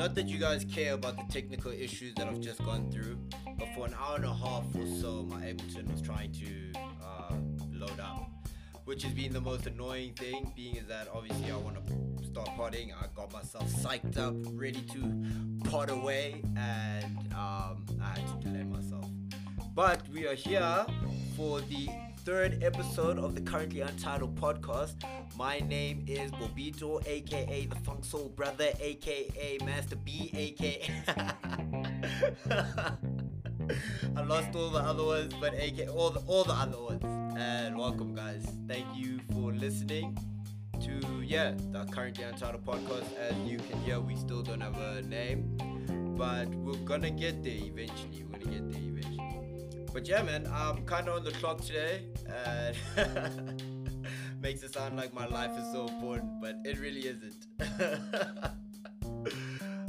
not that you guys care about the technical issues that I've just gone through, but for an hour and a half or so, my Ableton was trying to uh, load up, which has been the most annoying thing. Being is that obviously I want to start potting. I got myself psyched up, ready to pot away, and um, I had to delay myself. But we are here for the third episode of the currently untitled podcast. My name is Bobito, aka the Funk Soul Brother, aka Master B, aka. I lost all the other ones, but aka all the all the other ones. And welcome, guys. Thank you for listening to yeah the currently untitled podcast. As you can hear, we still don't have a name, but we're gonna get there eventually. We're gonna get there eventually. But yeah, man, I'm kind of on the clock today, and makes it sound like my life is so important, but it really isn't.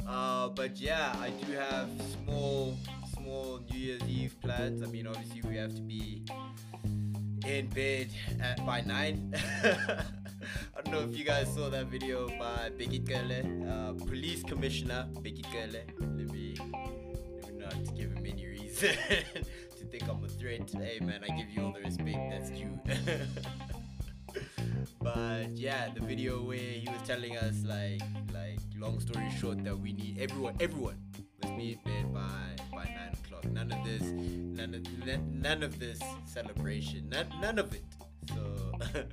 uh, but yeah, I do have small, small New Year's Eve plans. I mean, obviously we have to be in bed at by nine. I don't know if you guys saw that video by Bheki Cele, uh, police commissioner Bheki Cele. Let me, let me not give him any reason think I'm a threat. Hey man, I give you all the respect that's due. but yeah, the video where he was telling us like, like long story short, that we need everyone, everyone must be in bed by by nine o'clock. None of this, none of none of this celebration, none, none of it. So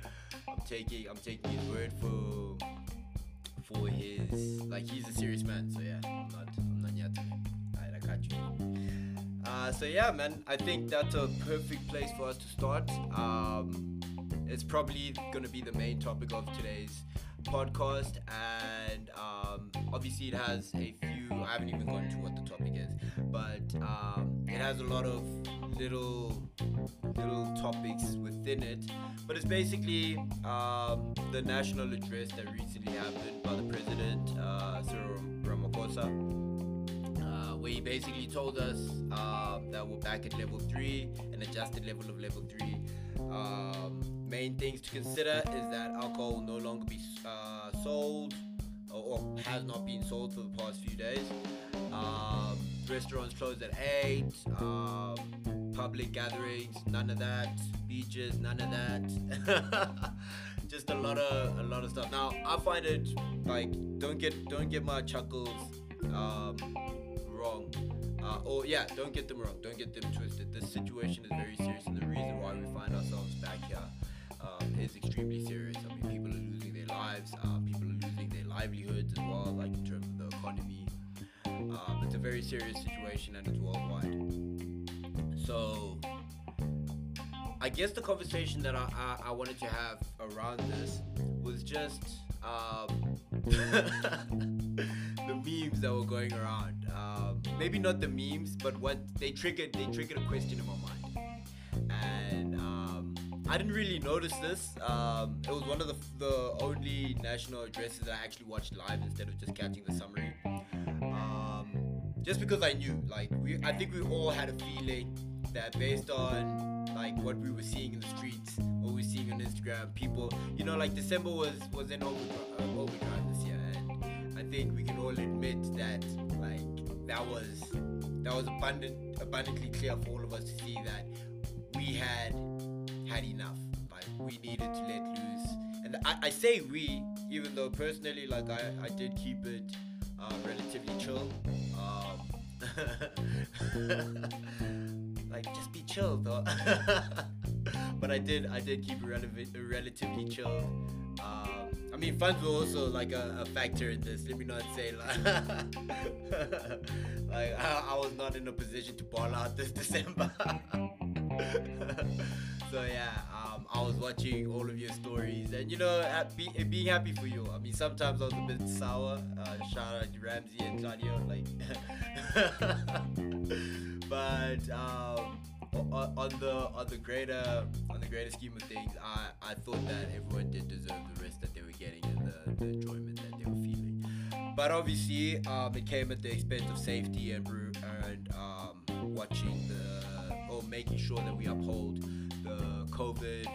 I'm taking I'm taking his word for for his like he's a serious man. So yeah, I'm not I'm not yet. Alright, I got you. Uh, so yeah, man, I think that's a perfect place for us to start. Um, it's probably gonna be the main topic of today's podcast, and um, obviously it has a few. I haven't even gone into what the topic is, but um, it has a lot of little little topics within it. But it's basically um, the national address that recently happened by the president, uh, Cyril Ramaphosa he basically told us uh, that we're back at level three, an adjusted level of level three. Um, main things to consider is that alcohol will no longer be uh, sold or, or, has not been sold for the past few days. Um, restaurants closed at eight. Um, public gatherings, none of that. Beaches, none of that. Just a lot of a lot of stuff. Now I find it like don't get don't get my chuckles um, wrong. Uh, or yeah, don't get them wrong. Don't get them twisted. This situation is very serious, and the reason why we find ourselves back here um, is extremely serious. I mean, people are losing their lives. Uh, people are losing their livelihoods as well, like in terms of the economy. Um, it's a very serious situation, and it's worldwide. So, I guess the conversation that I, I, I wanted to have around this was just um, the memes that were going around. Um, maybe not the memes, but what they triggered. They triggered a question in my mind, and um, I didn't really notice this. Um, it was one of the the only national addresses I actually watched live instead of just catching the summary. Um, just because I knew, like, we, I think we all had a feeling that based on like what we were seeing in the streets, what we were seeing on Instagram, people, you know, like December was was in overdrive, uh, overdrive this year, think we can all admit that like that was that was abundant, abundantly clear for all of us to see that we had had enough. Like we needed to let loose, and I, I say we, even though personally, like I, I did keep it uh, relatively chill. Um, like just be chill though. but I did I did keep it relatively chill. Um, I mean, funds were also like a, a, factor in this. Let me not say like, like I, I, was not in a position to ball out this December. so yeah, um, I was watching all of your stories, and you know, be, being happy for you. I mean, sometimes I was a bit sour. Uh, shout out to Ramsey and Claudio, like. but um, on the on the greater on the greater scheme of things, I, I thought that everyone did deserve the rest that they were getting and the, the enjoyment that they were feeling. But obviously, um, it came at the expense of safety and and um, watching the or making sure that we uphold the COVID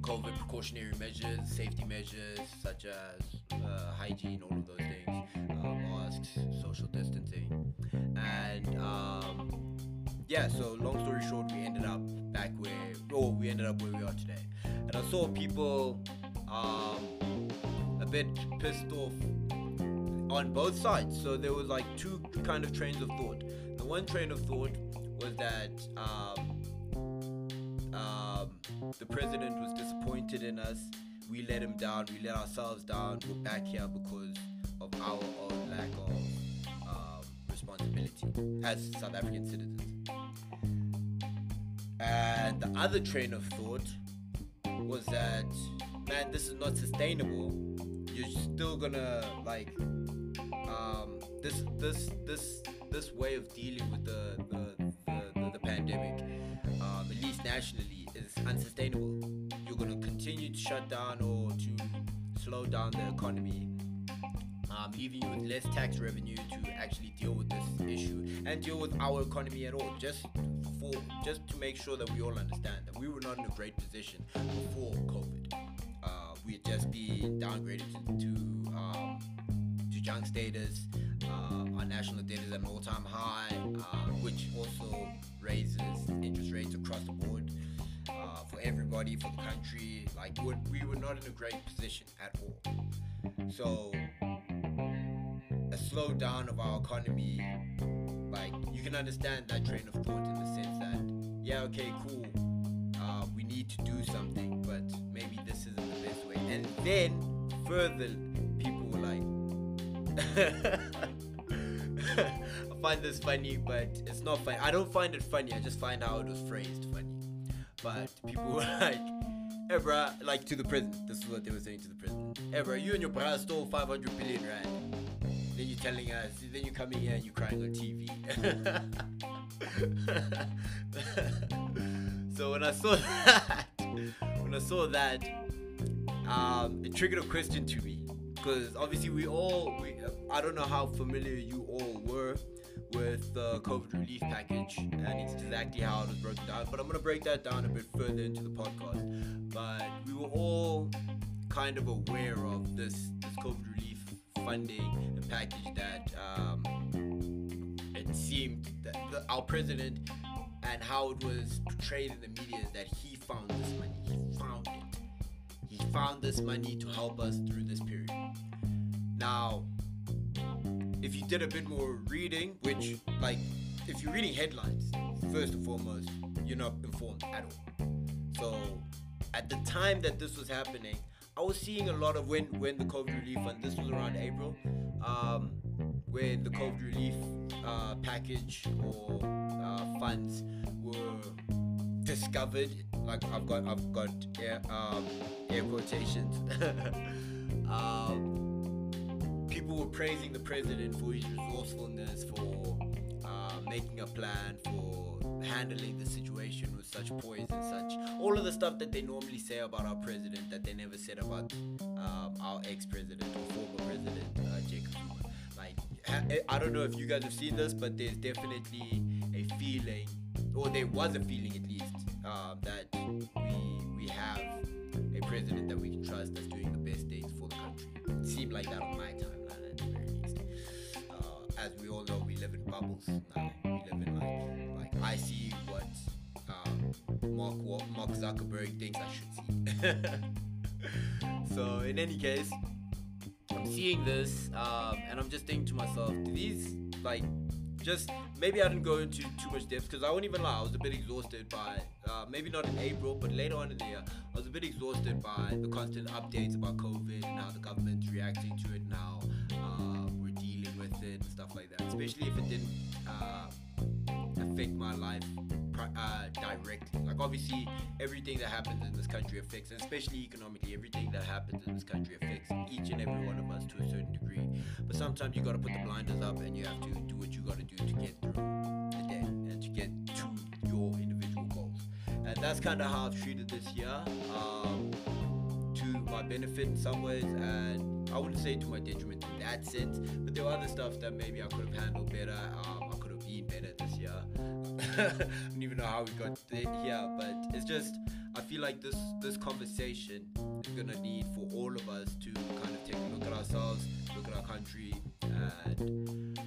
COVID precautionary measures, safety measures such as uh, hygiene, all of those things, uh, masks, social distancing, and um, yeah. So long story short, we ended up back where, oh, we ended up where we are today, and I saw people um, a bit pissed off on both sides. So there was like two kind of trains of thought. The one train of thought was that. Um, um, the president was disappointed in us. We let him down. We let ourselves down. We're back here because of our own lack of um, responsibility as South African citizens. And the other train of thought was that, man, this is not sustainable. You're still gonna like um, this this this this way of dealing with the the, the, the, the pandemic, um, at least nationally, is unsustainable. You're gonna continue to shut down or to slow down the economy, um, leaving you with less tax revenue to actually deal with this issue and deal with our economy at all. Just for just to make sure that we all understand that we were not in a great position before COVID. We had just been downgraded to, to um, to junk status. Uh, our national debt is at an all-time high, uh, which also raises interest rates across the board uh, for everybody, for the country. Like we were, we were not in a great position at all. So a slowdown of our economy, like you can understand that train of thought in the sense that, yeah, okay, cool, uh, we need to do something, but maybe this isn't the best way. Mm. And then further, people were like. I find this funny, but it's not funny. I don't find it funny. I just find how it was phrased funny. But people were like, "Hey, bruh," like to the president. This is what they were saying to the president. "Hey, bruh, you and your brother stole 500 billion rand. Then you're telling us. Then you're coming here and you're crying on TV." so when I saw that, when I saw that, um, it triggered a question to me because obviously we all we, I don't know how familiar you all were with the COVID relief package and it's exactly how it was broken down. But I'm gonna break that down a bit further into the podcast. But we were all kind of aware of this this COVID relief funding and package that um, it seemed that the, our president and how it was portrayed in the media is that he found this money. He found it. He found this money to help us through this period. Now, if you did a bit more reading, which, like, if you're reading headlines, first and foremost, you're not informed at all. So, at the time that this was happening, I was seeing a lot of when when the COVID relief fund. This was around April, um, when the COVID relief uh, package or uh, funds were discovered. Like I've got I've got air, um, air quotations. um, people were praising the president for his resourcefulness, for uh, making a plan, for handling the situation with such poise and such. All of the stuff that they normally say about our president that they never said about um, our ex-president or former president I don't know if you guys have seen this, but there's definitely a feeling, or there was a feeling at least, uh, that we we have a president that we can trust that's doing the best things for the country. It seemed like that on my timeline at the very least. Uh, as we all know, we live in bubbles now. We live in like like I see what um, Mark Mark Zuckerberg thinks I should see. so in any case, seeing this um, and I'm just thinking to myself, do these like just maybe I didn't go into too much depth because I won't even lie, I was a bit exhausted by uh, maybe not in April, but later on in the year, I was a bit exhausted by the constant updates about COVID and how the government's reacting to it now. Uh, we're dealing with it and stuff like that, especially if it didn't uh, affect my life uh, directly. Like obviously, everything that happens in this country affects, especially economically, everything that happens in this country affects each and every one of us to a certain degree. But sometimes you gotta put the blinders up and you have to do what you gotta do to get through the day and to get to your individual goals. And that's kind of how I've treated this year. Um, to my benefit in some ways, and I wouldn't say to my detriment in that sense. But there were other stuff that maybe I could have handled better. Um, I could have been better this year. I don't even know how we got here, but it's just I feel like this this conversation is gonna need for all of us to kind of take a look at ourselves, look at our country, and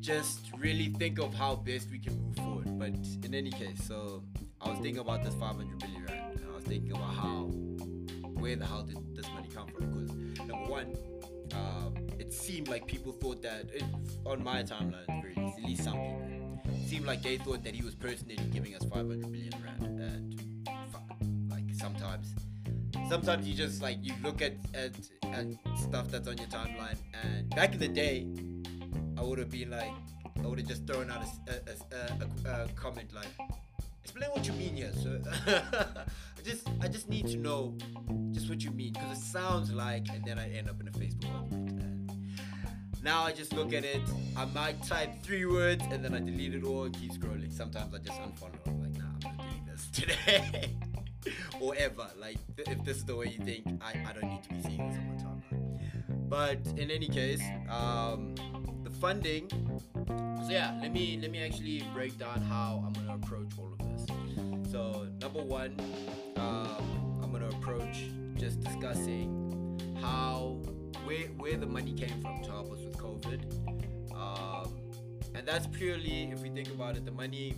just really think of how best we can move forward. But in any case, so I was thinking about this 500 billion rand, and I was thinking about how, where the hell did this money come from? Because number one, um, it seemed like people thought that it, on my timeline, at least, some people, seemed like they thought that he was personally giving us 500 million rand, uh, and fuck, like sometimes. Sometimes you just like you look at, at at stuff that's on your timeline, and back in the day, I would have been like, I would have just thrown out a, a, a, a, comment like, explain what you mean here, sir. I just, I just need to know just what you mean because it sounds like, and then I end up in a Facebook now I just look at it. I might type three words and then I delete it all keep scrolling. Sometimes I just unfollow. I'm like, nah, I'm not doing this today. or ever. Like, if this is the way you think, I, I don't need to be seeing this on my timeline. But in any case, um, the funding. So yeah, let me let me actually break down how I'm gonna approach all of this. So number one, um, I'm gonna approach just discussing how where where the money came from to help us COVID. Um, and that's purely if we think about it the money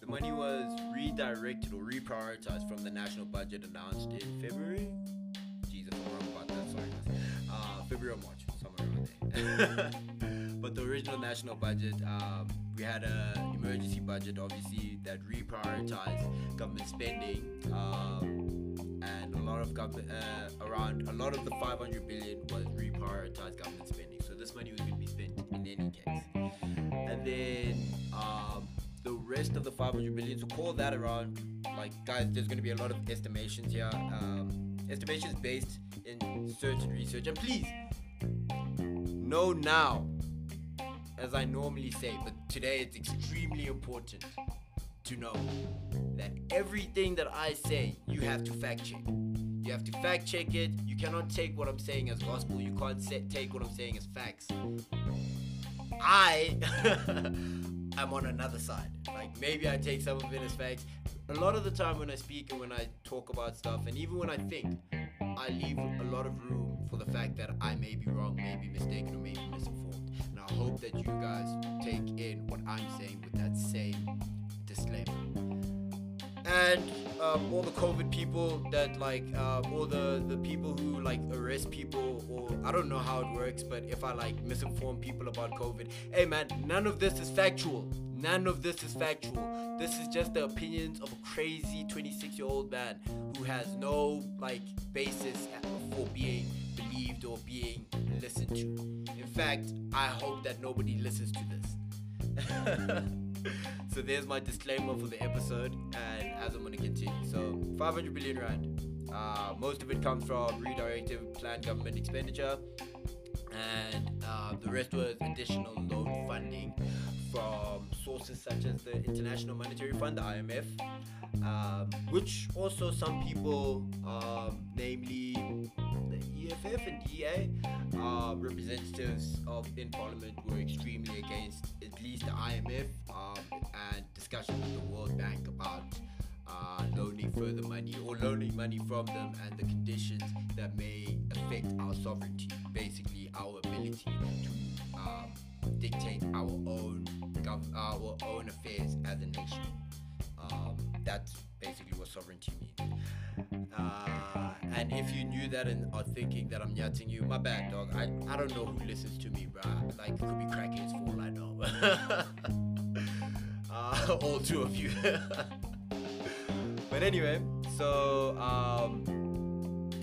the money was redirected or reprioritized from the national budget announced in february. Jesus, i'm wrong about that sorry. Uh, february or march somewhere around there. But the original national budget um, we had an emergency budget obviously that reprioritized government spending um, and a lot of government uh, around a lot of the 500 billion was reprioritized government spending this money was going to be spent in any case. And then um, the rest of the 500 billion so call that around like guys there's going to be a lot of estimations here um, estimations based in certain research. And please know now as i normally say but today it's extremely important to know that everything that i say you have to fact check you have to fact check it you cannot take what i'm saying as gospel you can't take what i'm saying as facts I am on another side. Like maybe I take some of it as facts. A lot of the time when I speak and when I talk about stuff, and even when I think, I leave a lot of room for the fact that I may be wrong, may be mistaken, or may be misinformed. And I hope that you guys take in what I'm saying with that same disclaimer and um, all the COVID people that like, uh, all the the people who like arrest people, or I don't know how it works, but if I like misinform people about COVID, hey man, none of this is factual. None of this is factual. This is just the opinions of a crazy 26 year old man who has no like basis for being believed or being listened to. In fact, I hope that nobody listens to this. so there's my disclaimer for the episode and as i'm going to continue. So 500 billion rand. Uh, most of it comes from redirective planned government expenditure and uh, the rest was additional loan funding from sources such as the International Monetary Fund, the IMF, um, which also some people, um, namely the EFF and DA, uh, representatives of in Parliament, were extremely against at least the IMF um, and discussions with the World Bank about uh, loaning further money or loaning money from them and the conditions that may affect our sovereignty, basically our ability to um, dictate our own gov- our own affairs as a nation. Um, that's basically what sovereignty means. Uh, and if you knew that and are thinking that I'm yatting you, my bad, dog. I, I don't know who listens to me, bro. Like, it could be crackheads for all I know. uh, all two of you. but anyway, so um,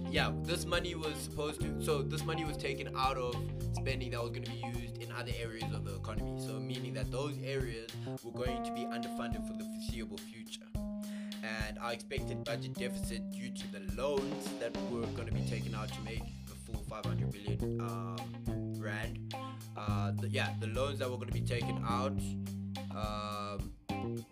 yeah, this money was supposed to. So this money was taken out of spending that was going to be used other areas of the economy. So meaning that those areas were going to be underfunded for the foreseeable future. And our expected budget deficit due to the loans that were going to be taken out to make the full 500 billion um, rand. Uh, the, yeah, the loans that were going to be taken out. Um,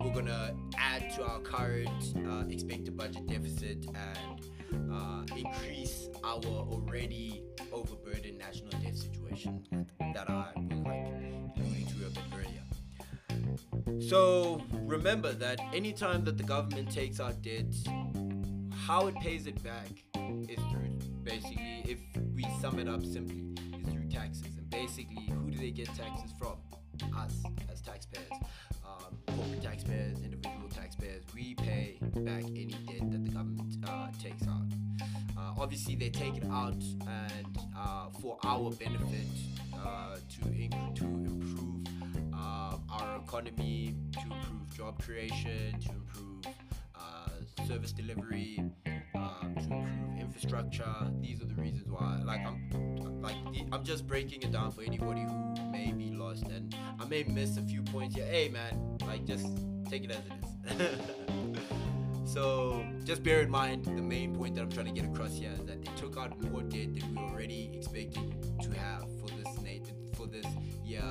we're gonna add to our current uh, expected budget deficit and uh, increase our already overburdened national debt situation that I was like alluding to a bit earlier. So remember that anytime that the government takes out debt, how it pays it back is through basically, if we sum it up simply, is through taxes. And basically, who do they get taxes from? Us as taxpayers, taxpayers, individual taxpayers. We pay back any debt that the government uh, takes out. Uh, obviously, they take it out and uh, for our benefit uh, to inc- to improve uh, our economy, to improve job creation, to improve uh, service delivery, um, to improve infrastructure. These are the reasons why. Like I'm, like I'm just breaking it down for anybody who may be lost, and I may miss a few points here. Hey, man, like just take it as it is. So just bear in mind the main point that I'm trying to get across here is that they took out more debt than we already expecting to have for this for this year,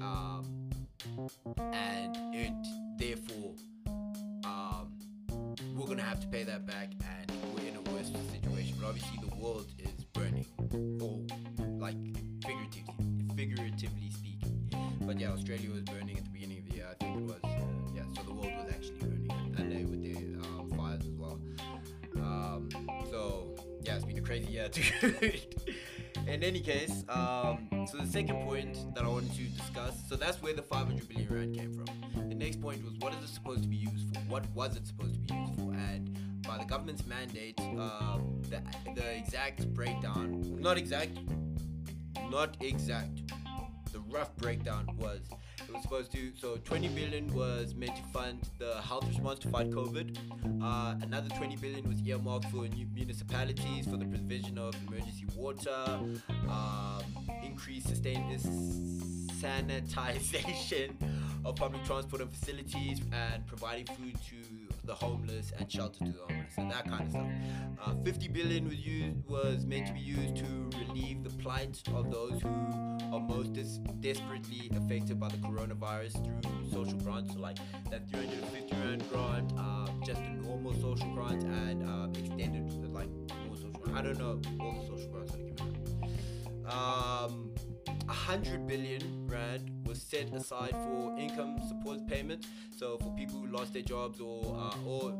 um, and it therefore um, we're gonna have to pay that back, and we're in a worse situation. But obviously the world is burning, or like figuratively, figuratively speaking. But yeah, Australia was burning at the beginning of the year. I think it was. Uh, yeah, so the world was actually burning, and they with their um, fires as well. Um, so yeah, it's been a crazy year. In any case, um, so the second point that I wanted to discuss, so that's where the 500 billion rand came from. Next point was what is it supposed to be used for? What was it supposed to be used for? And by the government's mandate, um, the, the exact breakdown, not exact, not exact, the rough breakdown was it was supposed to so 20 billion was meant to fund the health response to fight covid uh, another 20 billion was earmarked for new municipalities for the provision of emergency water um, increased sustained sanitization of public transport and facilities and providing food to the homeless and shelter to the homeless and that kind of stuff. Uh, 50 billion was used was meant to be used to relieve the plight of those who are most des- desperately affected by the coronavirus through social grants. So like that 350 rand grant, uh, just a normal social grant, and uh, extended like more social. I don't know all the social grants are given. Um, 100 billion rand was set aside for income support payments. So for people who lost their jobs, or uh, or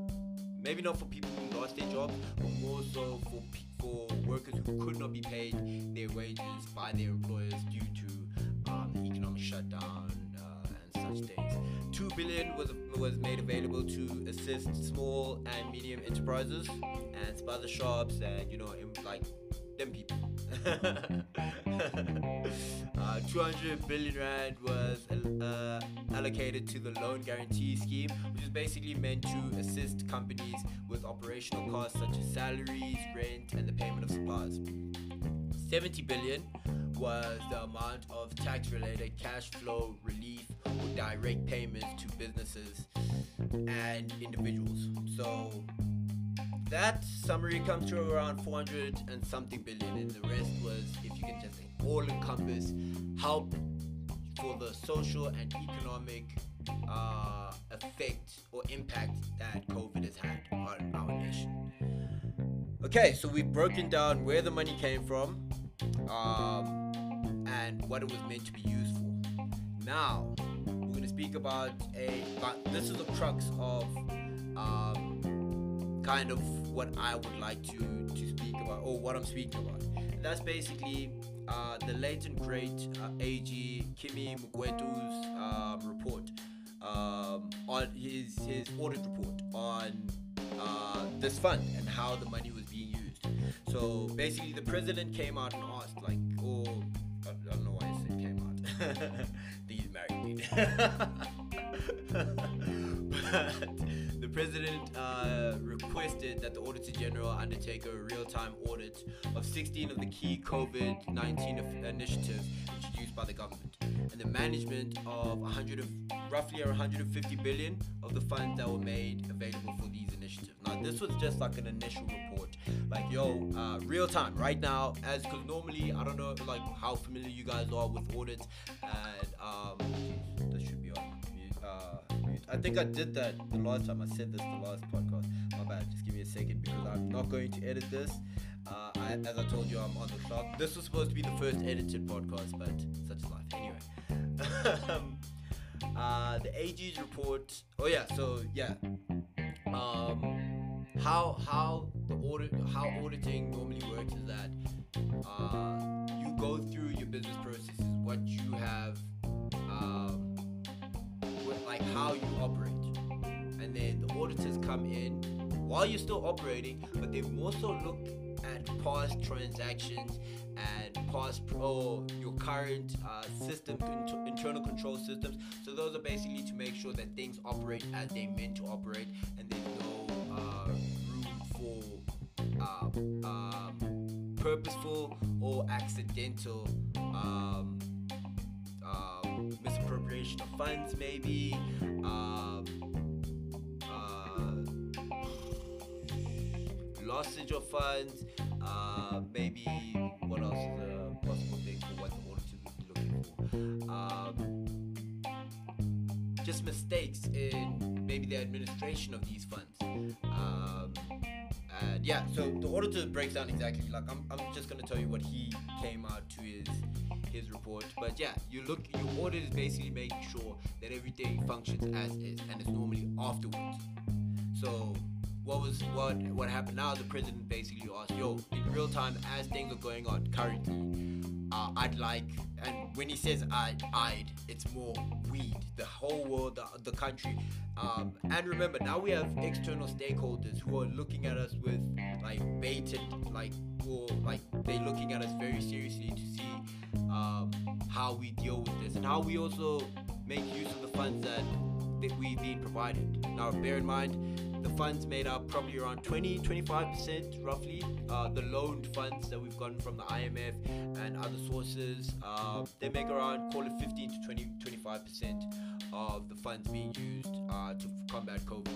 maybe not for people who lost their jobs, but more so for for workers who could not be paid their wages by their employers due to um, the economic shutdown uh, and such things. Two billion was was made available to assist small and medium enterprises and spaza shops and you know like them people. uh, 200 billion rand was uh, allocated to the loan guarantee scheme, which is basically meant to assist companies with operational costs such as salaries, rent, and the payment of supplies. 70 billion was the amount of tax related cash flow relief or direct payments to businesses and individuals. So that summary comes to around 400 and something billion, and the rest was, if you can just say, all encompass help for the social and economic uh, effect or impact that COVID has had on our nation. Okay, so we've broken down where the money came from um, and what it was meant to be used for. Now, we're going to speak about a, but this is the crux of. Um, kind of what I would like to to speak about or what I'm speaking about. That's basically uh, the late and great uh, AG Kimi Makwetu's um, report um, on his his audit report on uh, this fund and how the money was being used. So basically, the president came out and asked, like, oh, I, don't know why I said came out. These married but the president uh, requested that the Auditor General undertake a real time audit of 16 of the key COVID 19 initiatives introduced by the government and the management of 100 of, roughly 150 billion of the funds that were made available for these initiatives. Now, this was just like an initial report, like, yo, uh, real time, right now, as because normally, I don't know, like, how familiar you guys are with audits, and think I did that the last time. I said this the last podcast. My bad. Just give me a second because I'm not going to edit this. Uh, I, as I told you, I'm on the clock. This was supposed to be the first edited podcast, but such is life. Anyway, uh, the AG's report. Oh yeah. So yeah. Um, how how the audit how auditing normally works is that uh, you go through your business processes, what you have, um, how you operate, and then the auditors come in while you're still operating, but they also look at past transactions and past pro your current uh, system con- internal control systems. So those are basically to make sure that things operate as they meant to operate and there's no uh, room for uh, um, purposeful or accidental um, um, misappropriation of funds maybe um, uh, lossage of funds uh, maybe what else is a possible thing for what the auditors would be looking for? Um, just mistakes in maybe the administration of these funds. Um, and yeah, so the auditor breaks down exactly like I'm, I'm just gonna tell you what he came out to his his report. But yeah, you look your audit is basically making sure that everything functions as is and it's normally afterwards. So what was what what happened. Now the president basically asked yo in real time as things are going on currently uh, i'd like and when he says i i'd it's more weed the whole world the, the country. Um, and remember now we have external stakeholders who are looking at us with like baited, like or like they're looking at us very seriously to see um, how we deal with this and how we also make use of the funds that, that we've been provided. Now bear in mind the funds made up probably around 20 25% roughly uh, the loaned funds that we've gotten from the imf and other sources. Uh, they make around call it 15 to 20 25% of the funds being used uh, to combat covid.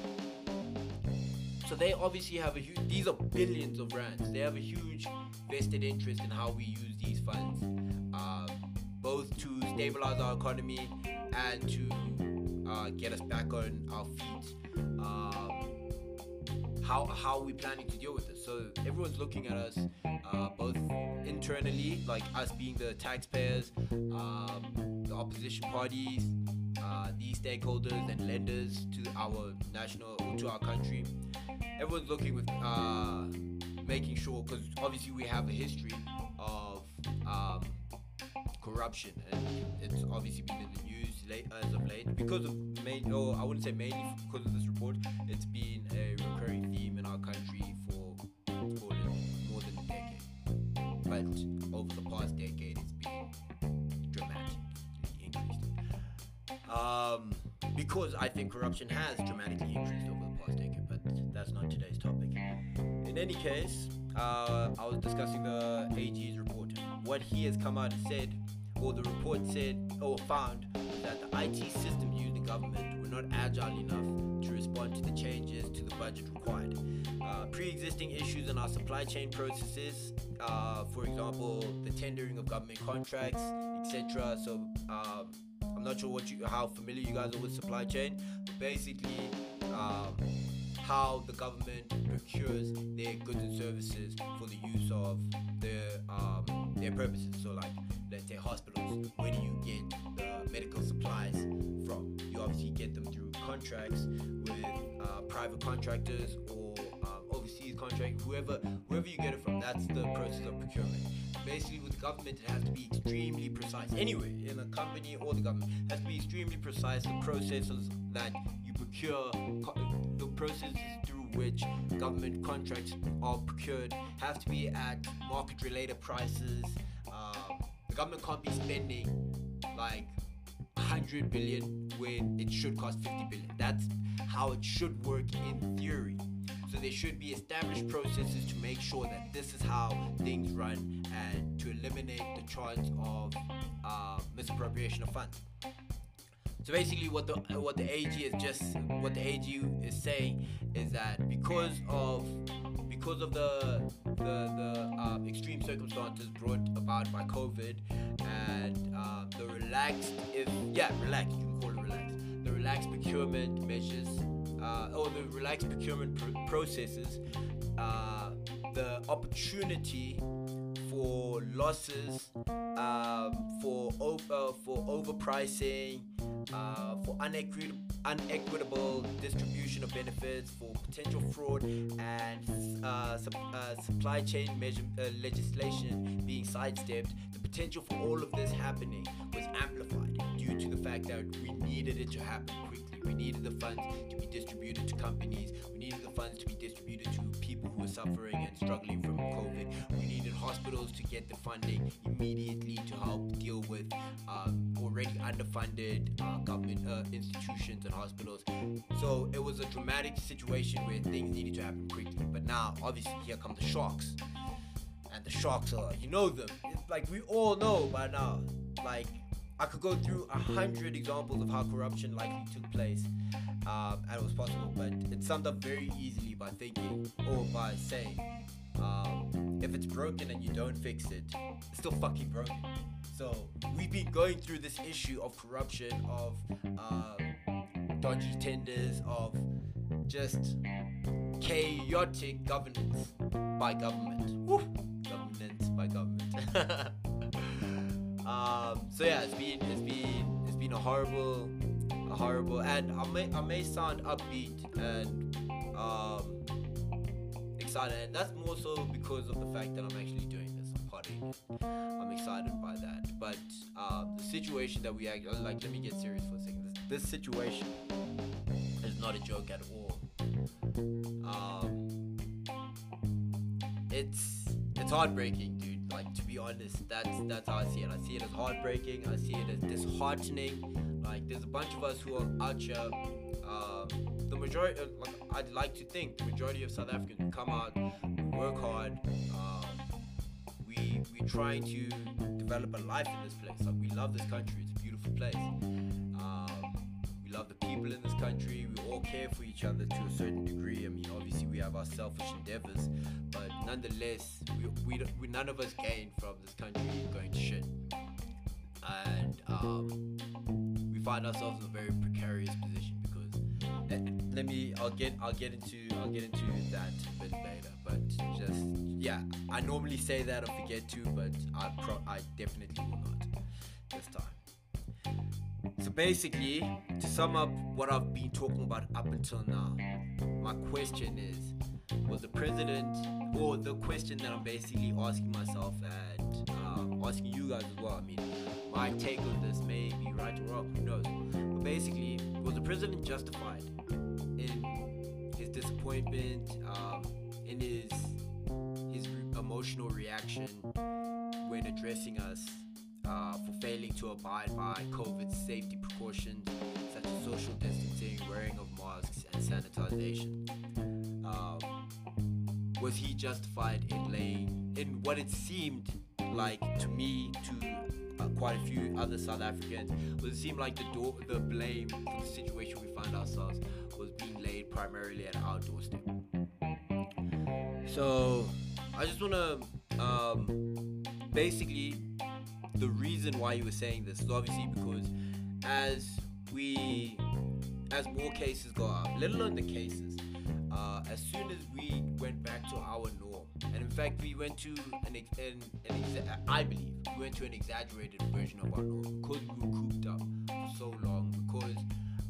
So they obviously have a huge these are billions of rands. They have a huge vested interest in how we use these funds um, both to stabilize our economy and to uh, get us back on our feet. Um, how how are we planning to deal with this? So everyone's looking at us, uh, both internally, like us being the taxpayers, um, the opposition parties, uh, these stakeholders and lenders to our national to our country. Everyone's looking with uh, making sure, because obviously we have a history of um, corruption, and it's obviously been in the news late as of late because of main. Oh, I wouldn't say mainly because of this report. It's been a recurring theme in our country for more than a decade. But over the past decade, it's been dramatically increased. Um, because I think corruption has dramatically increased over the past decade, but that's not today's topic. In any case, uh, I was discussing the AG's report. What he has come out and said, or the report said, or found, that the IT systems used in government were not agile enough to respond to the changes to the budget required. Uh, pre-existing issues in our supply chain processes, uh, for example, the tendering of government contracts, etc. So um, I'm not sure what you, how familiar you guys are with supply chain, but basically. Um, how the government procures their goods and services for the use of their um, their purposes. So, like let's say hospitals, where do you get the medical supplies from? You obviously get them through contracts with uh, private contractors or um, overseas contract, whoever whoever you get it from. That's the process of procurement. Basically, with government, it has to be extremely precise. Anyway, in a company or the government, has to be extremely precise. The processes that you procure, the processes through which government contracts are procured have to be at market-related prices. Um, the government can't be spending like 100 billion when it should cost 50 billion. That's how it should work in theory. So there should be established processes to make sure that this is how things run and to eliminate the chance of uh, misappropriation of funds. So basically, what the what the AG is just what the AG is saying is that because of because of the the, the um, extreme circumstances brought about by COVID and uh, the relaxed if yeah relaxed you can call it relaxed the relaxed procurement measures uh, or the relaxed procurement pr- processes uh, the opportunity for losses, um, for over, for overpricing, uh, for unequitable unequitable distribution of benefits, for potential fraud, and uh, uh, supply chain measure, uh, legislation being sidestepped, the potential for all of this happening was amplified due to the fact that we needed it to happen quickly. We needed the funds to be distributed to companies. We needed the funds to be distributed to people who were suffering and struggling from COVID. We needed hospitals to get the funding immediately to help deal with um, already underfunded uh, government uh, institutions and hospitals. So it was a dramatic situation where things needed to happen quickly. But now, obviously, here come the shocks. And the shocks are, you know them. It's like we all know by now. Like I could go through a hundred examples of how corruption likely took place, um, and it was possible. But it's summed up very easily by thinking or by saying, um, if it's broken and you don't fix it, it's still fucking broken. So we've been going through this issue of corruption, of um, dodgy tenders, of just chaotic governance by government. Woo! Governance by government. um, so yeah, it's been it's been it's been a horrible, a horrible, and I may I may sound upbeat and um, excited, and that's more so because of the fact that I'm actually doing this. I'm partying. I'm excited by that. But um, the situation that we act like, let me get serious for a second. This, this situation is not a joke at all. Um, it's it's heartbreaking. Like to be honest, that's that's how I see it. I see it as heartbreaking. I see it as disheartening. Like there's a bunch of us who are out here. Um, the majority, uh, like I'd like to think, the majority of South Africans come out, work hard. Um, we we trying to develop a life in this place. Like we love this country. It's a beautiful place. Love the people in this country. We all care for each other to a certain degree. I mean, obviously we have our selfish endeavors, but nonetheless, we, we, we none of us gain from this country going to shit, and um, we find ourselves in a very precarious position because let, let me I'll get I'll get into I'll get into that a bit later. But just yeah, I normally say that I forget to, but I pro- I definitely will not this time. So basically, to sum up what I've been talking about up until now, my question is was the president, or the question that I'm basically asking myself and uh, asking you guys as well. I mean, my take on this may be right or wrong, who knows? But basically, was the president justified in his disappointment, um, in his his emotional reaction when addressing us uh, for failing to abide by COVID safety precautions such as social distancing, wearing of masks, and sanitization. Um, was he justified in laying in what it seemed like to me, to uh, quite a few other South Africans, was it seemed like the door, the blame for the situation we find ourselves was being laid primarily at our doorstep. So I just want to um, basically the reason why you were saying this is obviously because as we as more cases go up, let alone the cases, uh, as soon as we went back to our norm, and in fact we went to an, an, an exa- I believe we went to an exaggerated version of our norm because we were cooped up for so long because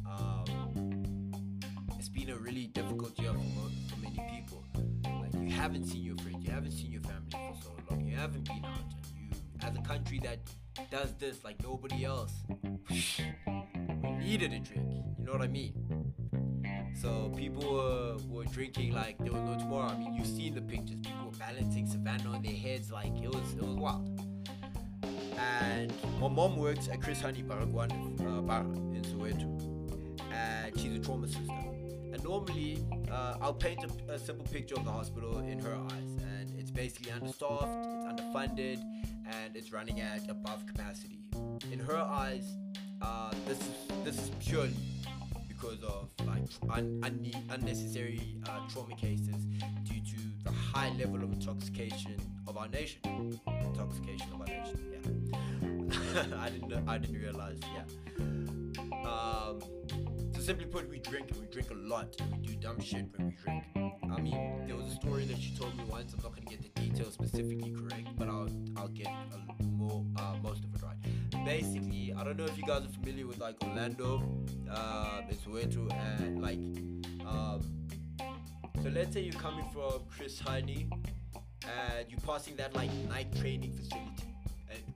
um, it's been a really difficult year for, for many people. Like you haven't seen your friends, you haven't seen your family for so long, you haven't been out, as a country that does this like nobody else, we needed a drink. You know what I mean? So people were, were drinking like there was no tomorrow. I mean, you've seen the pictures. People were balancing Savannah on their heads like it was it was wild. And my mom works at Chris Hani Baragwanath uh, Bar in Soweto, and she's a trauma sister. And normally, uh, I'll paint a, a simple picture of the hospital in her eyes, and it's basically understaffed, it's underfunded, and it's running at above capacity. In her eyes, uh, this is this is purely because of like un- un- unnecessary uh, trauma cases due to the high level of intoxication of our nation. Intoxication of our nation. Yeah, I didn't I didn't realize. Yeah. Um, so simply put, we drink and we drink a lot and we do dumb shit when we drink. I mean, there was a story that she told me once. I'm not gonna get the details specifically correct, but I'll I'll get a, more uh, most of it right. basically, I don't know if you guys are familiar with like Orlando, uh, Soweto, and like, um, so let's say you're coming from Chris Hani and you're passing that like night training facility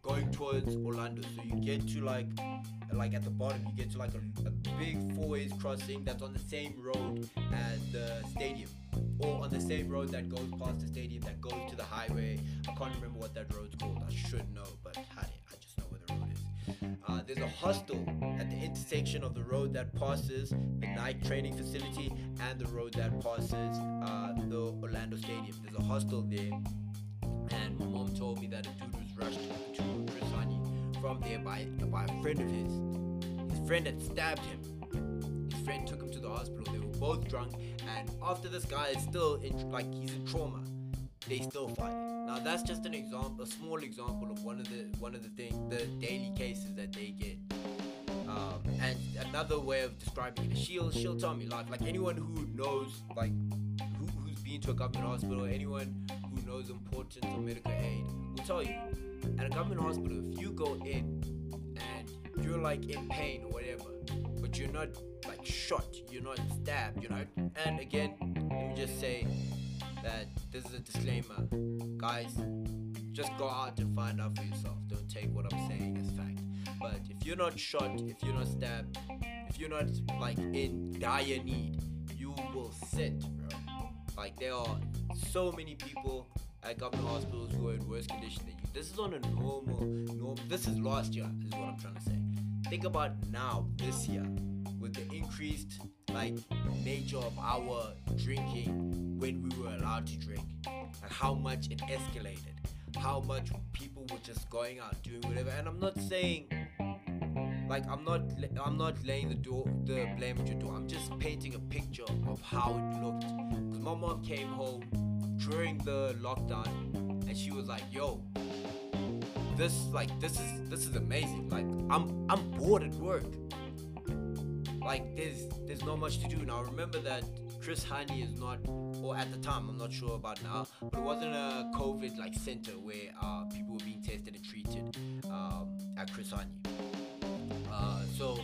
going towards Orlando. So you get to like like at the bottom you get to like a, a big four ways crossing that's on the same road as the stadium. Or on the same road that goes past the stadium that goes to the highway. I can't remember what that road's called. I should know, but I, I just know where the road is. Uh, there's a hostel at the intersection of the road that passes the Nike training facility and the road that passes uh, the Orlando Stadium. There's a hostel there and my mom told me that a dude was rushed from there by, by a friend of his. His friend had stabbed him. His friend took him to the hospital. They were both drunk, and after this guy is still in like he's in trauma, they still fight. Now that's just an example, a small example of one of the one of the things, the daily cases that they get. Um, and another way of describing it is she'll she'll tell me like like anyone who knows like who, who's been to a government hospital, anyone who knows importance of medical aid will tell you. At a government hospital, if you go in and you're like in pain or whatever, but you're not like shot, you're not stabbed, you know. And again, let me just say that this is a disclaimer, guys. Just go out and find out for yourself. Don't take what I'm saying as fact. But if you're not shot, if you're not stabbed, if you're not like in dire need, you will sit, bro. Like there are so many people at government hospitals who are in worse condition than you. This is on a normal, normal. This is last year. Is what I'm trying to say. Think about now, this year, with the increased like nature of our drinking when we were allowed to drink, and how much it escalated, how much people were just going out doing whatever. And I'm not saying like I'm not I'm not laying the door the blame at your door. I'm just painting a picture of how it looked. Cause my mom came home during the lockdown and she was like, "Yo, this like this is this is amazing. Like I'm I'm bored at work. Like there's there's not much to do." Now remember that Chris Hani is not, or at the time I'm not sure about now, but it wasn't a COVID like center where uh, people were being tested and treated um, at Chris Hani. Uh, so,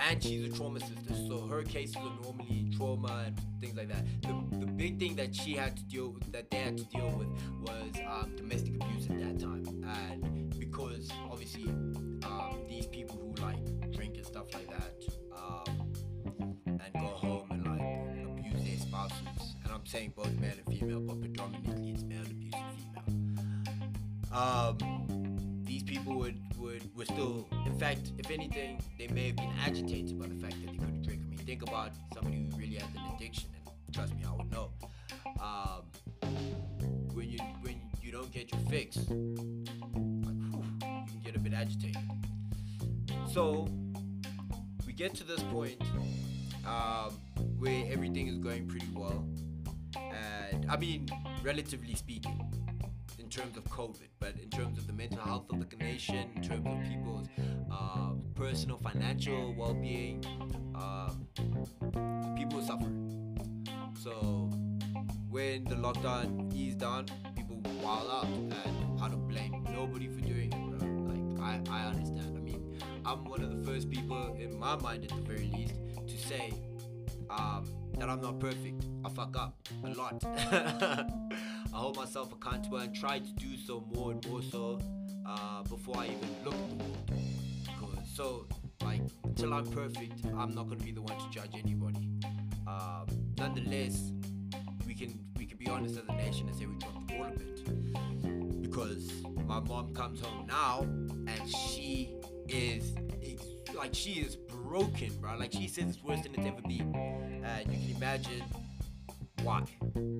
and she's a trauma sister, so her cases are normally trauma and things like that. The, the big thing that she had to deal with, that they had to deal with, was um, domestic abuse at that time, and because obviously um, these people who like drink and stuff like that, um, and go home and like abuse their spouses, and I'm saying both male and female, but predominantly it's male abuse and female. Um, these people would would were still in fact if anything they may have been agitated by the fact that they couldn't drink. I mean think about somebody who really has an addiction and trust me i would know. Um, when you when you don't get your fix like whew, you can get a bit agitated. So we get to this point um, where everything is going pretty well. And i mean relatively speaking in terms of COVID, but in terms of the mental health of the nation, in terms of people's uh, personal financial well-being, um, people suffer. So when the lockdown eased down, people wild out, and I don't blame nobody for doing it, bro. Like I, I understand. I mean, I'm one of the first people in my mind, at the very least, to say um, that I'm not perfect. I fuck up a lot. I hold myself accountable and try to do so more and more so uh, before I even look at the world. So like until I'm perfect, I'm not gonna be the one to judge anybody. Um, nonetheless, we can we can be honest as a nation and say we dropped the ball a bit because my mom comes home now and she is like she is broken, bro. Like she says it's worse than it's ever been, and you can imagine why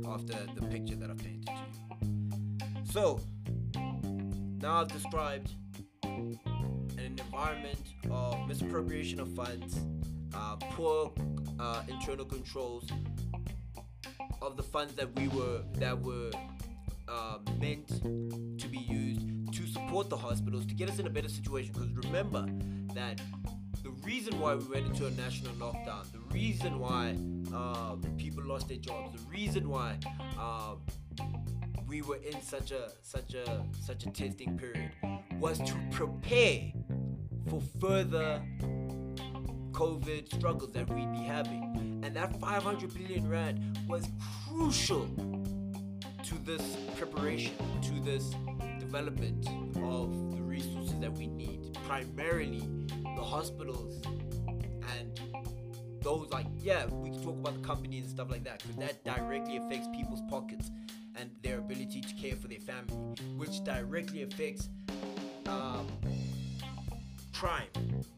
after the picture that I painted to you. So, now I've described an environment of misappropriation of funds, uh, poor uh, internal controls of the funds that we were that were uh, meant to be used to support the hospitals to get us in a better situation. Because remember that the reason why we went into a national lockdown, the reason why uh, people lost their jobs, the reason why uh, we were in such a such a such a testing period was to prepare for further COVID struggles that we'd be having. And that 500 billion rand was crucial to this preparation, to this development of the resources that we need, primarily the hospitals and those like yeah we can talk about the companies and stuff like that because that directly affects people's pockets and their ability to care for their family which directly affects um, crime.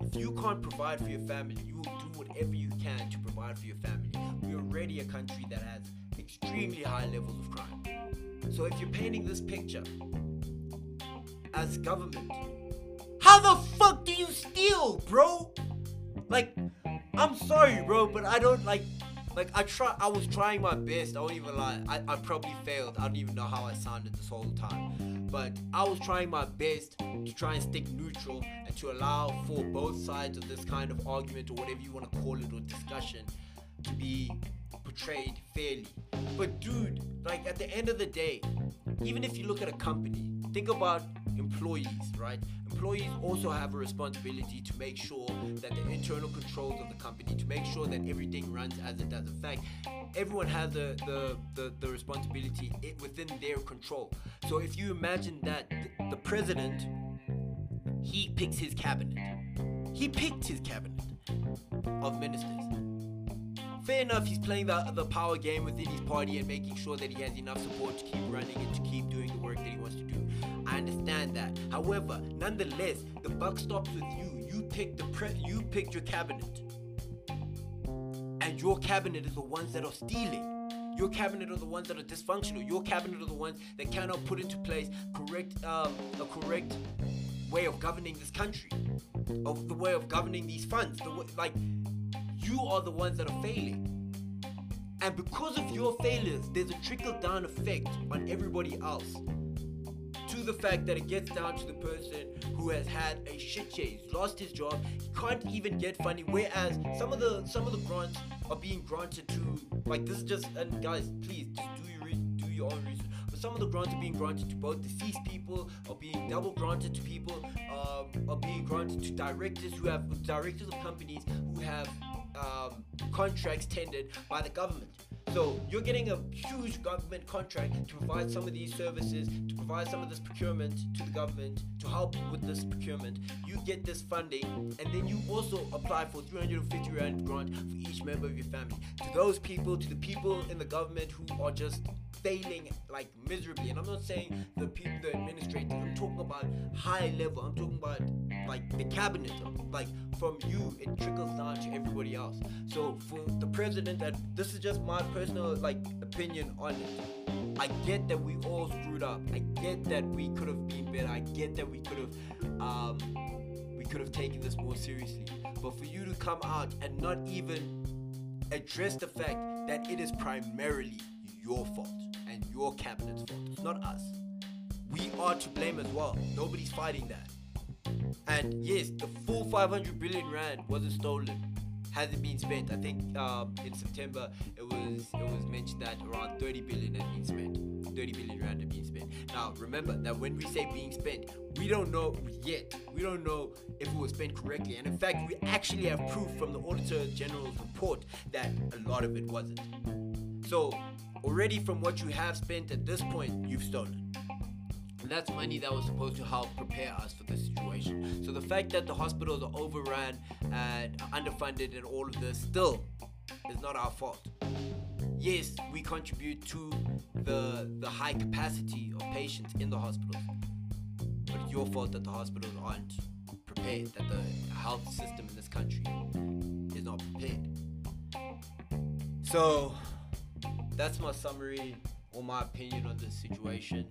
If you can't provide for your family you will do whatever you can to provide for your family. We're already a country that has extremely high levels of crime. So if you're painting this picture as government how the fuck do you steal bro like I'm sorry, bro, but I don't like. Like I try, I was trying my best. I won't even lie. I, I probably failed. I don't even know how I sounded this whole time, but I was trying my best to try and stick neutral and to allow for both sides of this kind of argument or whatever you want to call it or discussion to be portrayed fairly. But dude, like at the end of the day, even if you look at a company, think about employees, right? Employees also have a responsibility to make sure that the internal controls of the company, to make sure that everything runs as it does. In fact, everyone has the the, the, the responsibility within their control. So if you imagine that the president, he picks his cabinet. He picked his cabinet of ministers fair enough, he's playing the, the power game within his party and making sure that he has enough support to keep running and to keep doing the work that he wants to do. I understand that. However, nonetheless, the buck stops with you. You pick the pre- you picked your cabinet. And your cabinet is the ones that are stealing. Your cabinet are the ones that are dysfunctional. Your cabinet are the ones that cannot put into place correct um, a correct way of governing this country, of the way of governing these funds. The way, like you are the ones that are failing. And because of your failures, there's a trickle down effect on everybody else to the fact that it gets down to the person who has had a shit. He's lost his job. Can't even get funding. Whereas some of the some of the grants are being granted to like this is just and guys, please just do your do your own research. But some of the grants are being granted to both deceased people, are being double granted to people, um, are being granted to directors who have directors of companies who have um, contracts tendered by the government. So you're getting a huge government contract to provide some of these services, to provide some of this procurement to the government, to help with this procurement. You get this funding, and then you also apply for 350 rand grant for each member of your family. To those people, to the people in the government who are just failing like miserably. And I'm not saying the people, the administrators. I'm talking about high level. I'm talking about like the cabinet. Like from you, it trickles down to everybody else. So for the president, and this is just my personal like opinion on it. I get that we all screwed up. I get that we could have been better. I get that we could have um, we could have taken this more seriously. But for you to come out and not even address the fact that it is primarily your fault and your cabinet's fault. It's not us. We are to blame as well. Nobody's fighting that. And yes, the full 500 billion rand wasn't stolen. Hasn't been spent. I think um, in September it was it was mentioned that around 30 billion had been spent. 30 billion rand had been spent. Now remember that when we say being spent, we don't know yet. We don't know if it was spent correctly. And in fact, we actually have proof from the Auditor General's report that a lot of it wasn't. So already from what you have spent at this point, you've stolen. That's money that was supposed to help prepare us for this situation. So the fact that the hospitals are overrun and underfunded and all of this still is not our fault. Yes, we contribute to the the high capacity of patients in the hospitals. But it's your fault that the hospitals aren't prepared, that the health system in this country is not prepared. So that's my summary or my opinion on this situation.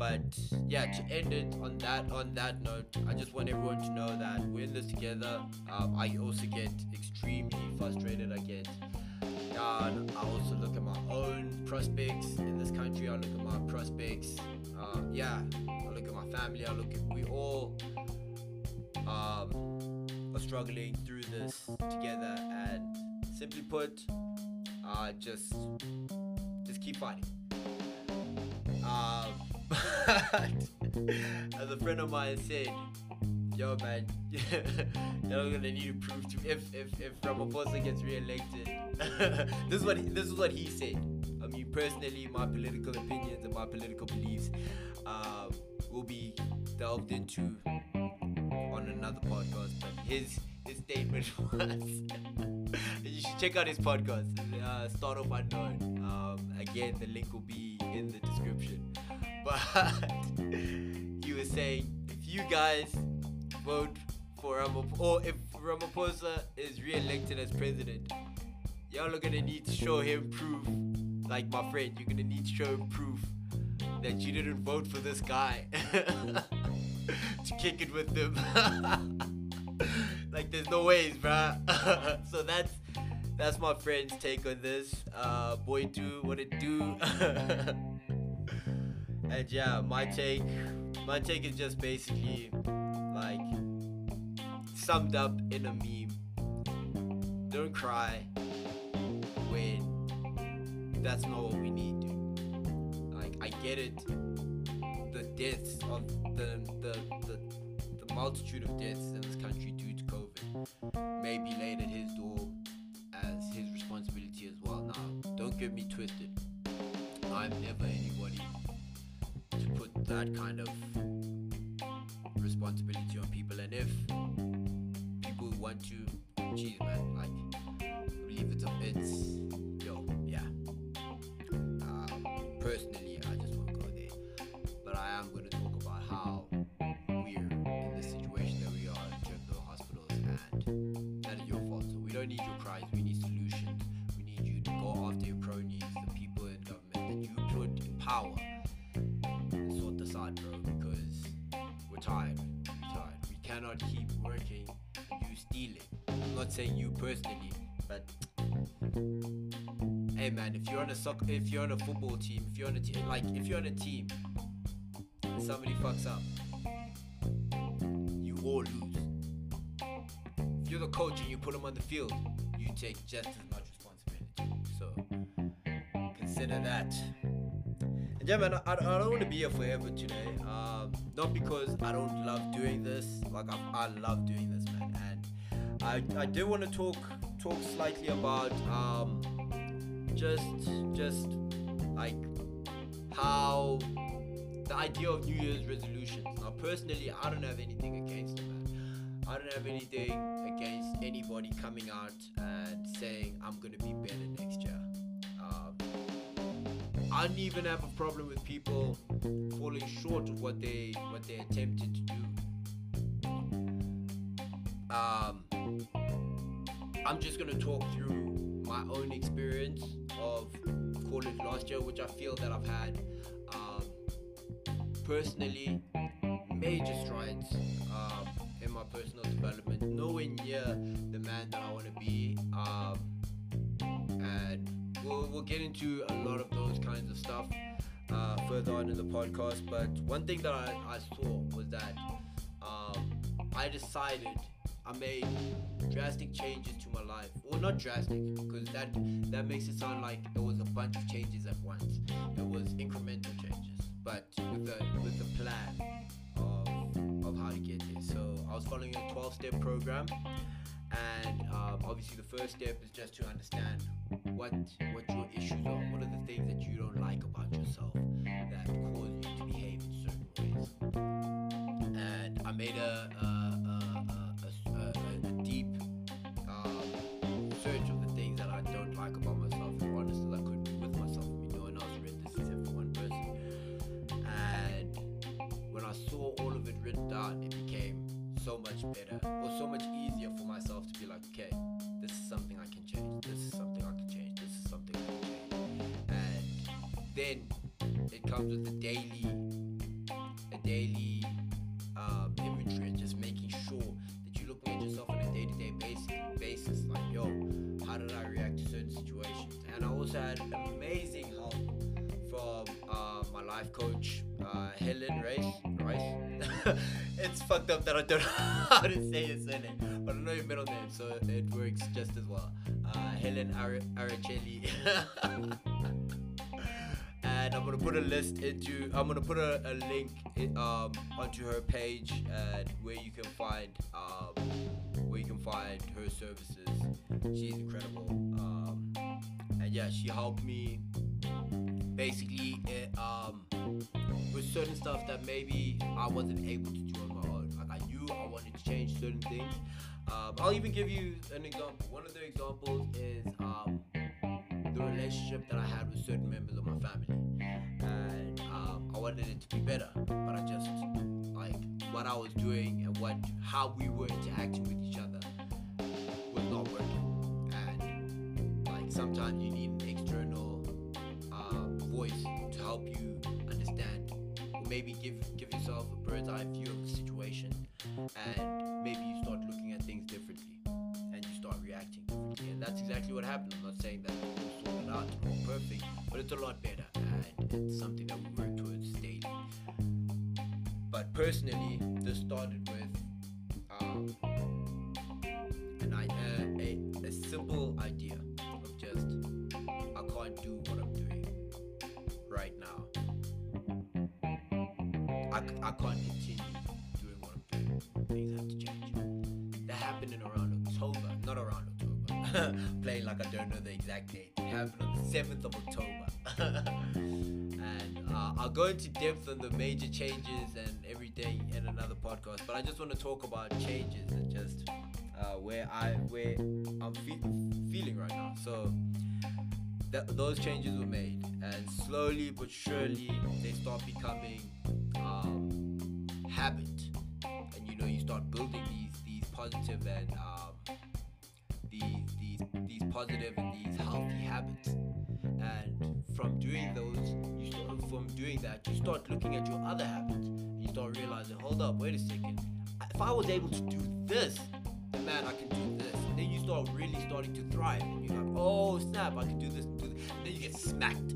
Um, but yeah, to end it on that on that note, I just want everyone to know that we're in this together. Um, I also get extremely frustrated. I get down. I also look at my own prospects in this country. I look at my prospects. Uh, yeah, I look at my family. I look at we all um, are struggling through this together and Simply put, uh, just just just keep fighting. Um, as a friend of mine said, yo man, you're gonna need to prove to if if if Ramaphosa gets re-elected. this is what he, this is what he said. I mean, personally, my political opinions and my political beliefs um, will be delved into on another podcast. But his his statement was, you should check out his podcast, uh, Start Off Unknown. Um, again, the link will be in the description. But he was saying, if you guys vote for Ramaphosa, or if Ramaphosa is re-elected as president, y'all are gonna need to show him proof. Like my friend, you're gonna need to show him proof that you didn't vote for this guy to kick it with him. like there's no ways, bruh. so that's that's my friend's take on this. Uh, boy, do what it do. and yeah, my take, my take is just basically like summed up in a meme. Don't cry when that's not what we need, dude. Like I get it, the deaths of the the the, the multitude of deaths in this country due to COVID may be laid at his door as well. Now, don't get me twisted. I'm never anybody to put that kind of responsibility on people, and if people want to, geez, man, like, I believe it's a, it's, saying you personally, but hey man, if you're on a soccer, if you're on a football team, if you're on a team, like if you're on a team, and somebody fucks up, you all lose. If you're the coach and you put them on the field, you take just as much responsibility. So consider that. And yeah, man, I, I don't want to be here forever today. Um, not because I don't love doing this. Like I, I love doing this, I, I do want to talk talk slightly about um, just just like how the idea of New Year's resolutions. Now, personally, I don't have anything against man. I don't have anything against anybody coming out and saying I'm gonna be better next year. Um, I don't even have a problem with people falling short of what they what they attempted to do. Um, I'm just gonna talk through my own experience of college last year, which I feel that I've had um, personally major strides um, in my personal development. Nowhere near the man that I want to be, um, and we'll, we'll get into a lot of those kinds of stuff uh, further on in the podcast. But one thing that I, I saw was that um, I decided I made drastic changes to my life. Well, not drastic, because that that makes it sound like it was a bunch of changes at once. It was incremental changes, but with the with the plan of of how to get there. So I was following a 12-step program, and um, obviously the first step is just to understand what what your issues are. What are the things that you don't like about yourself that cause you to behave in certain ways? And I made a, a, a, a, a, a, a deep um, search of the things that I don't like about myself, as honest as I could be with myself. I mean, no one else read this except for one person. And when I saw all of it written down, it became so much better or so much easier for myself to be like, okay, this is something I can change. This is something I can change. This is something I can change. And then it comes with a daily, a daily um, inventory and just sure yourself on a day-to-day basis. Basis, like, yo, how did I react to certain situations? And I also had amazing help from uh, my life coach, uh, Helen Rice. Rice. it's fucked up that I don't know how to say his surname, but I know your middle name, so it works just as well. Uh, Helen Ar- Aracelli. I'm gonna put a list into. I'm gonna put a, a link in, um, onto her page and where you can find um, where you can find her services. She's incredible. Um, and yeah, she helped me basically it, um, with certain stuff that maybe I wasn't able to do on my own. Like I knew I wanted to change certain things. Um, I'll even give you an example. One of the examples is um, relationship that I had with certain members of my family, and um, I wanted it to be better, but I just like what I was doing and what how we were interacting with each other was not working, and like sometimes you need an external uh, voice to help you understand, or maybe give give yourself a bird's eye view of the situation, and maybe you start looking at things differently, and you start reacting differently, and that's exactly what happened. I'm not saying that or perfect, but it's a lot better, and it's something that we work towards daily. But personally, this started with um, an uh, a, a simple idea of just I can't do what I'm doing right now. I, I can't continue doing what I'm doing. Things have to change. That happened in around October, not around. Playing like I don't know the exact date. It happened on the 7th of October. and uh, I'll go into depth on the major changes and everything in another podcast. But I just want to talk about changes and just uh, where I where I'm fe- feeling right now. So th- those changes were made, and slowly but surely they start becoming um, habit, and you know you start building these these positive and um, these these positive and these healthy habits, and from doing those, you start from doing that, you start looking at your other habits, and you start realizing, hold up, wait a second, if I was able to do this, man, I can do this. And then you start really starting to thrive, and you're like, oh snap, I can do this, do this. And then you get smacked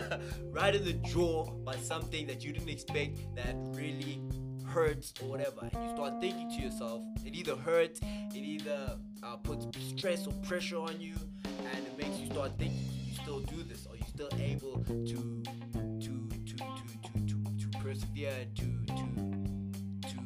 right in the jaw by something that you didn't expect that really hurts or whatever. And you start thinking to yourself, it either hurts, it either uh, puts stress or pressure on you, and it makes you start thinking, you still do this? Are you still able to to to to to to, to persevere to to to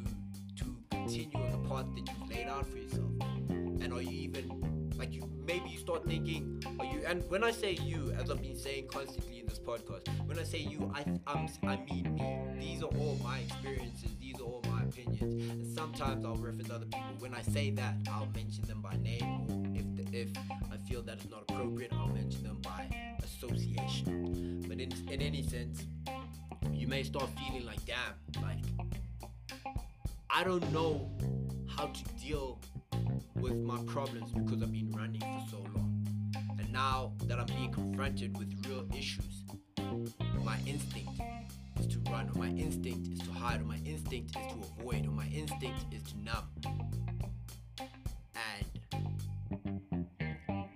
to continue on the path that you've laid out for yourself? And are you even like you maybe you start thinking are you and when I say you as I've been saying constantly in this podcast when I say you I I'm, I mean me. These are all my experiences. These are all my opinions. And sometimes I'll reference other people. When I say that I'll mention them by name or if the, if I feel that it's not appropriate I'll mention them by association. But in in any sense you may start feeling like damn like I don't know how to deal with my problems because I've been running for so long. And now that I'm being confronted with real issues, my instinct is to run, or my instinct is to hide, or my instinct is to avoid, or my instinct is to numb. And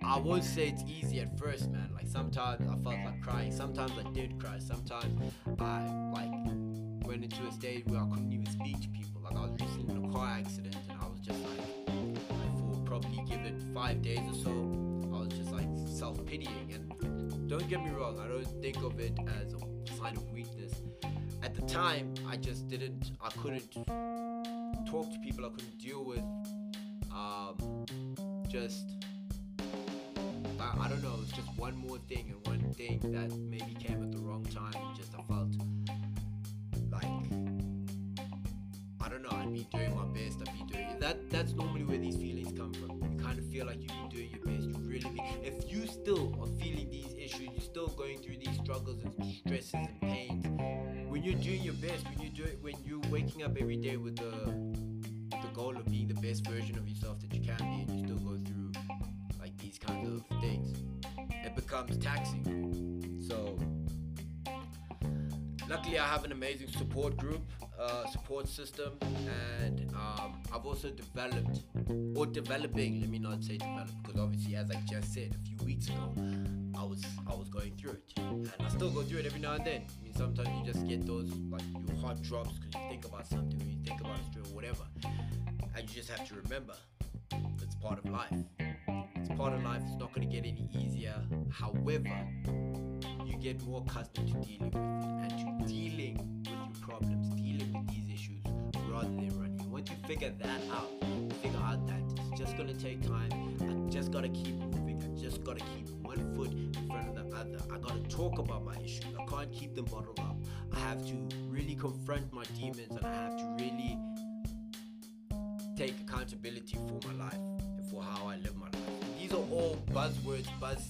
I would say it's easy at first, man. Like sometimes I felt like crying, sometimes I did cry, sometimes I like went into a stage where I couldn't even speak to people. Like I was recently in a car accident and give it five days or so, I was just like self-pitying. And don't get me wrong, I don't think of it as a sign of weakness. At the time, I just didn't, I couldn't talk to people. I couldn't deal with um, just. I, I don't know. It's just one more thing and one thing that maybe came at the wrong time. Just I felt like I don't know. I'd be doing my best. I'd be doing that. That's normally where these feelings come from. Feel like you've been doing your best. You really be. If you still are feeling these issues, you're still going through these struggles and stresses and pains. When you're doing your best, when you do it, when you're waking up every day with the the goal of being the best version of yourself that you can be, and you still go through like these kinds of things, it becomes taxing. So luckily I have an amazing support group, uh, support system, and um, I've also developed or developing. Let me not say developed because obviously, as I just said a few weeks ago, I was I was going through it, and I still go through it every now and then. I mean, sometimes you just get those like your heart drops because you think about something, or you think about a story, or whatever, and you just have to remember it's part of life. It's part of life. It's not going to get any easier. However, you get more accustomed to dealing with it and to dealing with your problems, rather than running. Once you figure that out, figure out that it's just gonna take time. I just gotta keep moving. I just gotta keep one foot in front of the other. I gotta talk about my issues. I can't keep them bottled up. I have to really confront my demons and I have to really take accountability for my life and for how I live my life. These are all buzzwords, buzz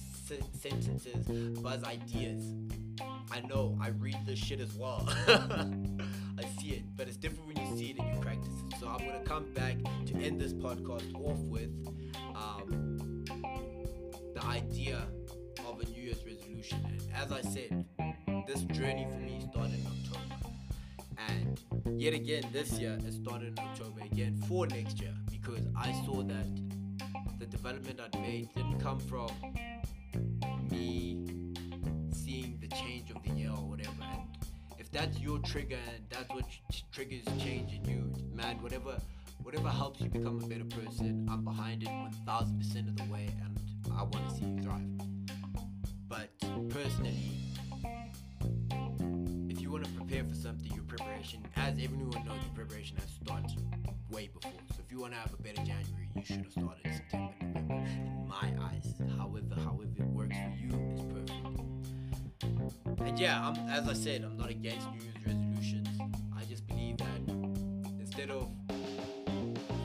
sentences, buzz ideas. I know, I read this shit as well. I see it, but it's different see it and you practice it. So I'm gonna come back to end this podcast off with um, the idea of a New Year's resolution. And as I said, this journey for me started in October. And yet again, this year it started in October again for next year because I saw that the development I'd made didn't come from me that's your trigger and that's what triggers change in you, man, whatever whatever helps you become a better person, I'm behind it 1000% of the way and I want to see you thrive. But personally, if you want to prepare for something, your preparation, as everyone knows, your preparation has started way before. So if you want to have a better January, you should have started September, November. In my eyes, however, however it works for you is perfect. And yeah, I'm, as I said, I'm not against New Year's resolutions. I just believe that instead of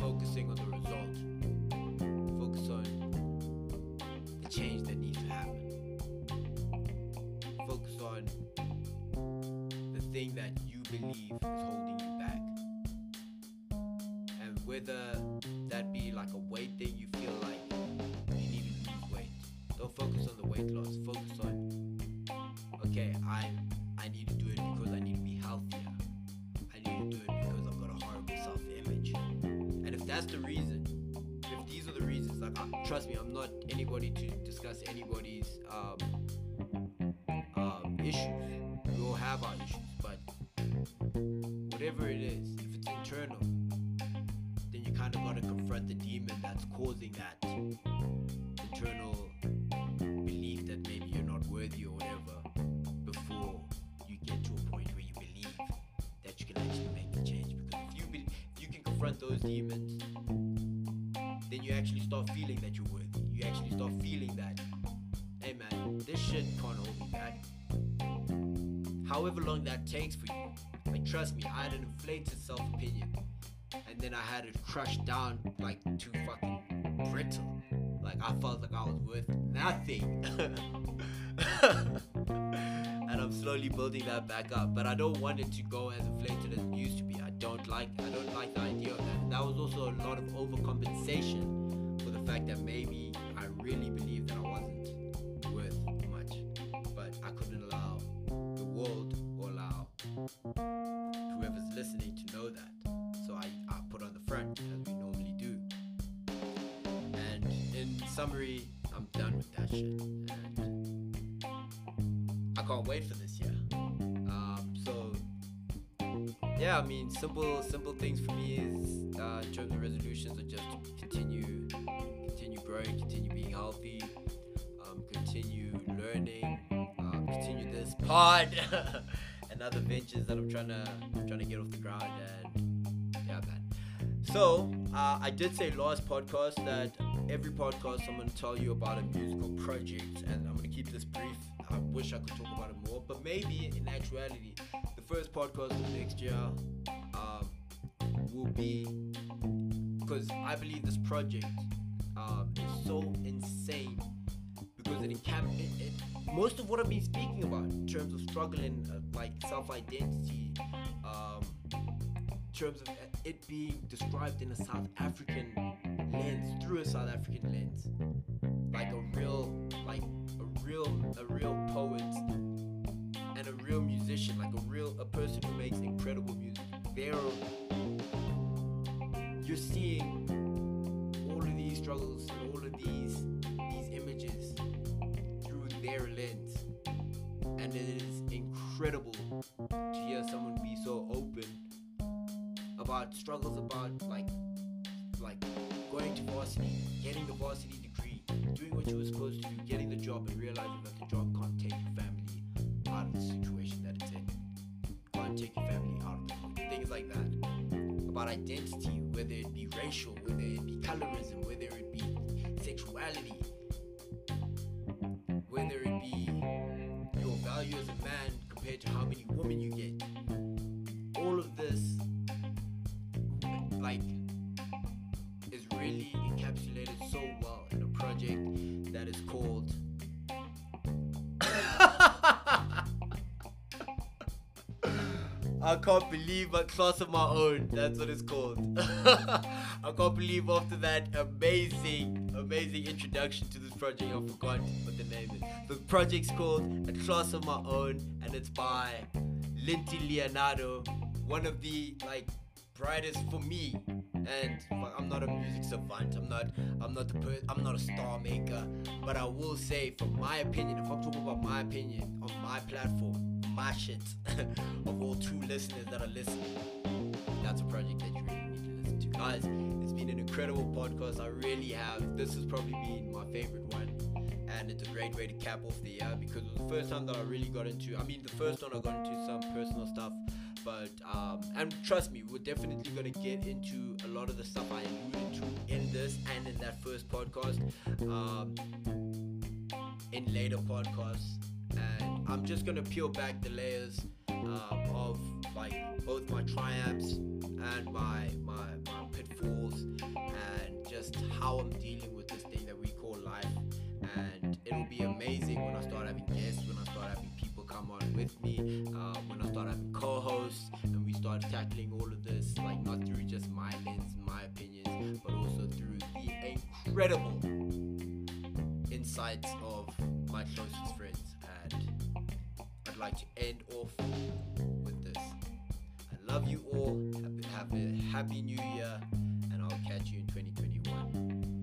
focusing on the result, focus on the change that needs to happen. Focus on the thing that you believe is holding you back. And whether that be like a weight thing you feel like you need to lose weight, don't focus on the weight loss. Focus on, okay, I I need to do it because I need to be healthier. I need to do it because I've got a horrible self-image. And if that's the reason, if these are the reasons, like I, trust me, I'm not anybody to discuss anybody's um, um, issues. We all have our issues, but whatever it is, if it's internal, then you kind of got to confront the demon that's causing that those demons, then you actually start feeling that you're worthy. You actually start feeling that, hey man, this shit can't hold me back. However long that takes for you, like trust me, I had an inflated self-opinion, and then I had it crushed down like too fucking brittle. Like I felt like I was worth nothing. I'm slowly building that back up. But I don't want it to go as inflated as it used to be. I don't like I don't like the idea of that. That was also a lot of overcompensation for the fact that maybe I really believed that I wasn't worth much. But I couldn't allow the world or allow whoever's listening to know that. So I, I put on the front as we normally do. And in summary, I'm done with that shit. And Can't wait for this year. Um, so yeah, I mean, simple simple things for me is uh, in terms of resolutions are just continue continue growing, continue being healthy, um, continue learning, um, continue this pod and other ventures that I'm trying to I'm trying to get off the ground and yeah, man. So uh, I did say last podcast that every podcast I'm gonna tell you about a musical project, and I'm gonna keep this brief. Wish I could talk about it more, but maybe in actuality, the first podcast of next year um, will be because I believe this project um, is so insane because it it, most of what I've been speaking about in terms of struggling, uh, like self-identity, um, in terms of it being described in a South African lens, through a South African lens, like a real, real, a real poet and a real musician, like a real, a person who makes incredible music. They're, you're seeing all of these struggles and all of these these images through their lens, and it is incredible to hear someone be so open about struggles about like like going to varsity, getting the varsity doing what you were supposed to getting the job and realizing that the job can't take your family out of the situation that it's in. can't take your family out of the. Things like that. About identity, whether it be racial, whether it be colorism, whether it be sexuality, whether it be your value as a man compared to how many women you get. All of this, like, is really encapsulated so well project that is called. I can't believe a class of my own. That's what it's called. I can't believe after that amazing, amazing introduction to this project, I forgot what the name is. The project's called A Class of My Own, and it's by Linty Leonardo, one of the like brightest for me. And I'm not a music savant. I'm not. I'm not the. Per- I'm not a star maker. But I will say, from my opinion, if I'm talking about my opinion on my platform, my shit, of all two listeners that are listening, that's a project that you really need to listen to, guys. It's been an incredible podcast. I really have. This has probably been my favorite one and it's a great way to cap off the year because it was the first time that I really got into. I mean, the first one I got into some personal stuff, but um, and trust me, we're definitely gonna get into a lot of the stuff I alluded to in this and in that first podcast, um, in later podcasts, and I'm just gonna peel back the layers um, of like both my triumphs and my my my pitfalls and just how I'm dealing with this thing that we call life. And it'll be amazing when I start having guests, when I come on with me, uh, when I start having co-hosts, and we started tackling all of this, like not through just my lens, my opinions, but also through the incredible insights of my closest friends. And I'd like to end off with this. I love you all. Have a happy new year, and I'll catch you in 2021.